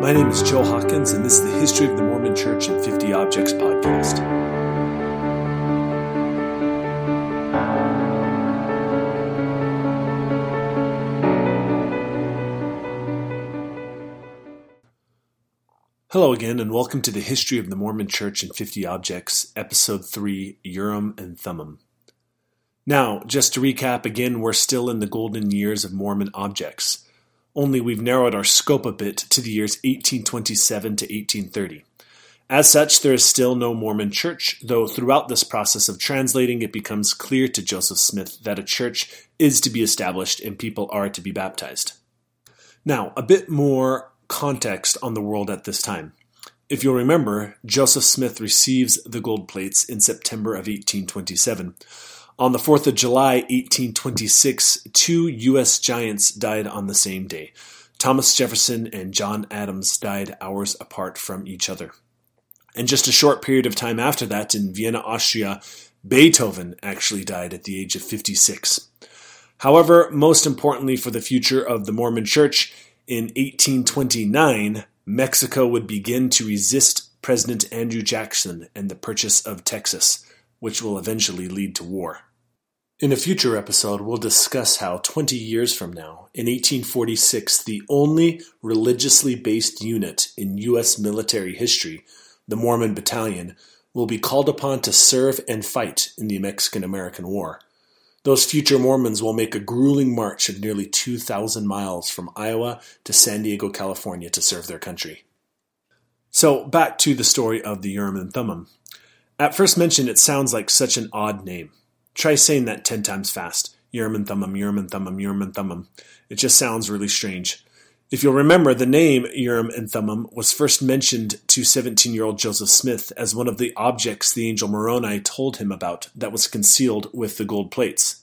My name is Joe Hawkins, and this is the History of the Mormon Church in 50 Objects podcast. Hello again, and welcome to the History of the Mormon Church in 50 Objects, Episode 3 Urim and Thummim. Now, just to recap again, we're still in the golden years of Mormon objects only we've narrowed our scope a bit to the years 1827 to 1830. As such, there is still no Mormon church, though throughout this process of translating, it becomes clear to Joseph Smith that a church is to be established and people are to be baptized. Now, a bit more context on the world at this time. If you'll remember, Joseph Smith receives the gold plates in September of 1827. On the 4th of July, 1826, two U.S. giants died on the same day. Thomas Jefferson and John Adams died hours apart from each other. And just a short period of time after that, in Vienna, Austria, Beethoven actually died at the age of 56. However, most importantly for the future of the Mormon Church, in 1829, Mexico would begin to resist President Andrew Jackson and the purchase of Texas, which will eventually lead to war. In a future episode, we'll discuss how 20 years from now, in 1846, the only religiously based unit in U.S. military history, the Mormon Battalion, will be called upon to serve and fight in the Mexican American War. Those future Mormons will make a grueling march of nearly 2,000 miles from Iowa to San Diego, California to serve their country. So, back to the story of the Urim and Thummim. At first mention, it sounds like such an odd name. Try saying that 10 times fast. Urim and Thummim, Urim and Thummim, Urim and Thummim. It just sounds really strange. If you'll remember, the name Urim and Thummim was first mentioned to 17 year old Joseph Smith as one of the objects the angel Moroni told him about that was concealed with the gold plates.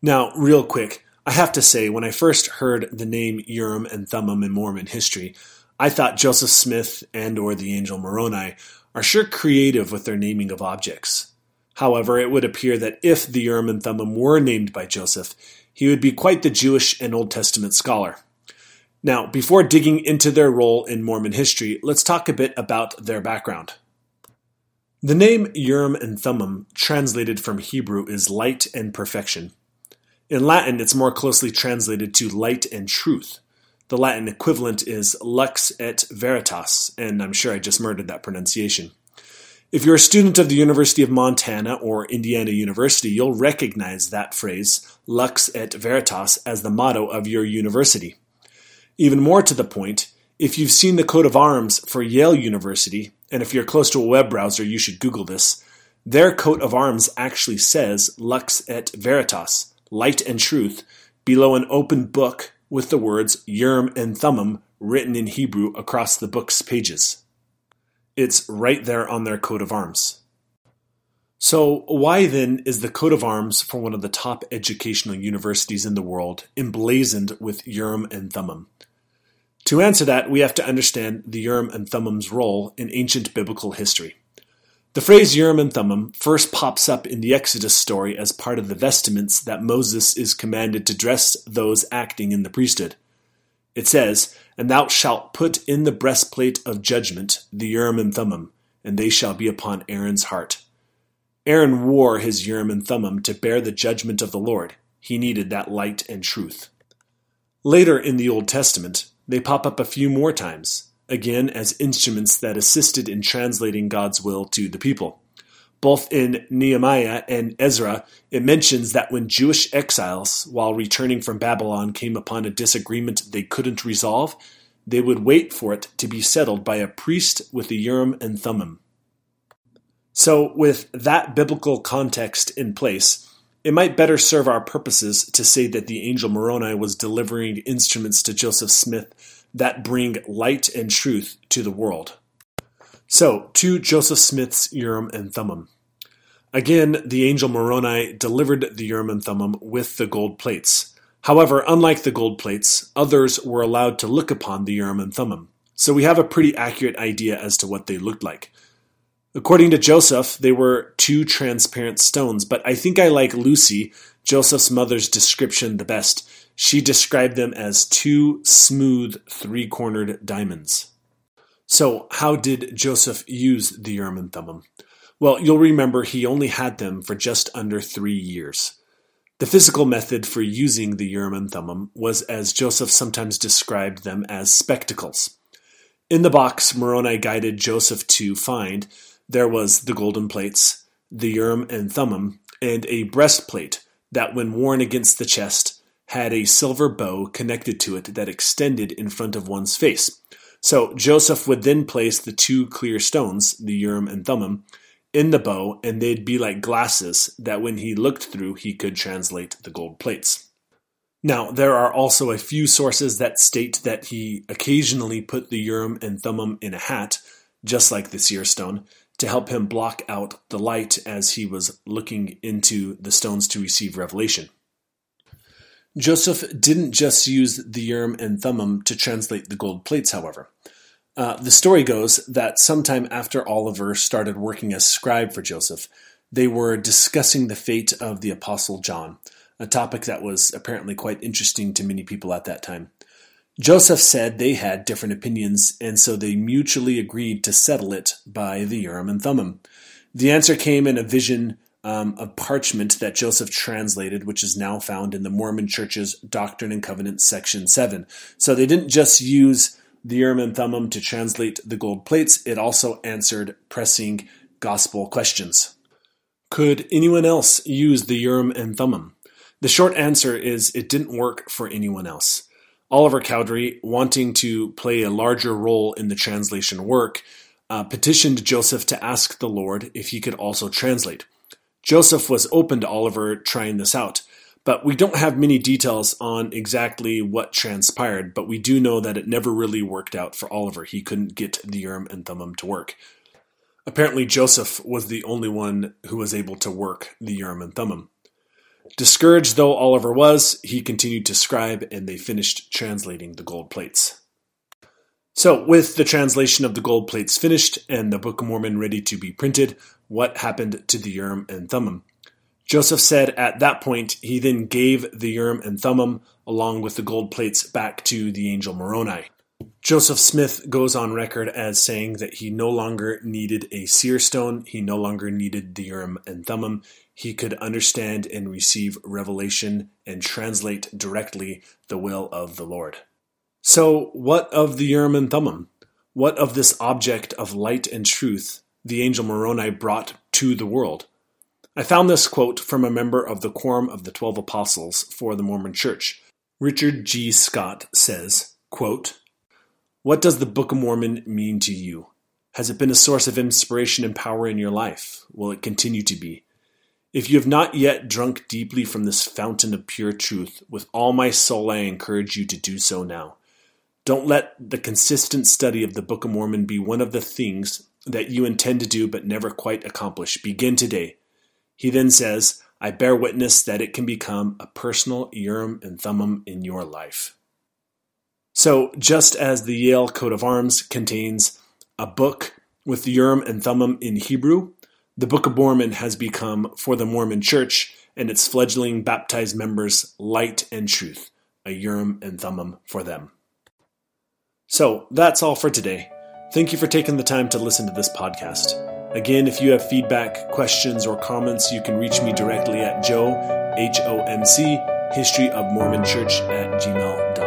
Now, real quick, I have to say, when I first heard the name Urim and Thummim in Mormon history, I thought Joseph Smith and or the angel Moroni are sure creative with their naming of objects. However, it would appear that if the Urim and Thummim were named by Joseph, he would be quite the Jewish and Old Testament scholar. Now, before digging into their role in Mormon history, let's talk a bit about their background. The name Urim and Thummim, translated from Hebrew, is light and perfection. In Latin, it's more closely translated to light and truth. The Latin equivalent is lux et veritas, and I'm sure I just murdered that pronunciation. If you're a student of the University of Montana or Indiana University, you'll recognize that phrase, lux et veritas, as the motto of your university. Even more to the point, if you've seen the coat of arms for Yale University, and if you're close to a web browser, you should Google this, their coat of arms actually says lux et veritas, light and truth, below an open book with the words Urim and Thummim written in Hebrew across the book's pages. It's right there on their coat of arms. So, why then is the coat of arms for one of the top educational universities in the world emblazoned with Urim and Thummim? To answer that, we have to understand the Urim and Thummim's role in ancient biblical history. The phrase Urim and Thummim first pops up in the Exodus story as part of the vestments that Moses is commanded to dress those acting in the priesthood. It says, And thou shalt put in the breastplate of judgment the Urim and Thummim, and they shall be upon Aaron's heart. Aaron wore his Urim and Thummim to bear the judgment of the Lord. He needed that light and truth. Later in the Old Testament, they pop up a few more times, again as instruments that assisted in translating God's will to the people. Both in Nehemiah and Ezra, it mentions that when Jewish exiles, while returning from Babylon, came upon a disagreement they couldn't resolve, they would wait for it to be settled by a priest with the Urim and Thummim. So, with that biblical context in place, it might better serve our purposes to say that the angel Moroni was delivering instruments to Joseph Smith that bring light and truth to the world. So, to Joseph Smith's Urim and Thummim. Again, the angel Moroni delivered the Urim and Thummim with the gold plates. However, unlike the gold plates, others were allowed to look upon the Urim and Thummim, so we have a pretty accurate idea as to what they looked like. According to Joseph, they were two transparent stones, but I think I like Lucy, Joseph's mother's description, the best, She described them as two smooth, three cornered diamonds. So, how did Joseph use the Urim and Thummim? Well, you'll remember he only had them for just under three years. The physical method for using the Urim and Thummim was as Joseph sometimes described them as spectacles. In the box Moroni guided Joseph to find, there was the golden plates, the Urim and Thummim, and a breastplate that, when worn against the chest, had a silver bow connected to it that extended in front of one's face. So Joseph would then place the two clear stones, the Urim and Thummim, in the bow, and they'd be like glasses that when he looked through, he could translate the gold plates. Now, there are also a few sources that state that he occasionally put the Urim and Thummim in a hat, just like the seer stone, to help him block out the light as he was looking into the stones to receive revelation. Joseph didn't just use the Urim and Thummim to translate the gold plates, however. Uh, the story goes that sometime after Oliver started working as scribe for Joseph, they were discussing the fate of the Apostle John, a topic that was apparently quite interesting to many people at that time. Joseph said they had different opinions, and so they mutually agreed to settle it by the Urim and Thummim. The answer came in a vision um, of parchment that Joseph translated, which is now found in the Mormon Church's Doctrine and Covenants, section 7. So they didn't just use the Urim and Thummim to translate the gold plates, it also answered pressing gospel questions. Could anyone else use the Urim and Thummim? The short answer is it didn't work for anyone else. Oliver Cowdery, wanting to play a larger role in the translation work, uh, petitioned Joseph to ask the Lord if he could also translate. Joseph was open to Oliver trying this out, but we don't have many details on exactly what transpired, but we do know that it never really worked out for Oliver. He couldn't get the Urim and Thummim to work. Apparently, Joseph was the only one who was able to work the Urim and Thummim. Discouraged though Oliver was, he continued to scribe and they finished translating the gold plates. So, with the translation of the gold plates finished and the Book of Mormon ready to be printed, what happened to the Urim and Thummim? Joseph said at that point he then gave the Urim and Thummim along with the gold plates back to the angel Moroni. Joseph Smith goes on record as saying that he no longer needed a seer stone, he no longer needed the Urim and Thummim, he could understand and receive revelation and translate directly the will of the Lord. So, what of the Urim and Thummim? What of this object of light and truth the angel Moroni brought to the world? I found this quote from a member of the Quorum of the Twelve Apostles for the Mormon Church. Richard G. Scott says, quote, What does the Book of Mormon mean to you? Has it been a source of inspiration and power in your life? Will it continue to be? If you have not yet drunk deeply from this fountain of pure truth, with all my soul I encourage you to do so now. Don't let the consistent study of the Book of Mormon be one of the things that you intend to do but never quite accomplish. Begin today. He then says, I bear witness that it can become a personal Urim and Thummim in your life. So, just as the Yale coat of arms contains a book with the Urim and Thummim in Hebrew, the Book of Mormon has become, for the Mormon Church and its fledgling baptized members, light and truth, a Urim and Thummim for them. So, that's all for today. Thank you for taking the time to listen to this podcast. Again, if you have feedback, questions, or comments, you can reach me directly at joe, H-O-M-C, history of Mormon Church at gmail.com.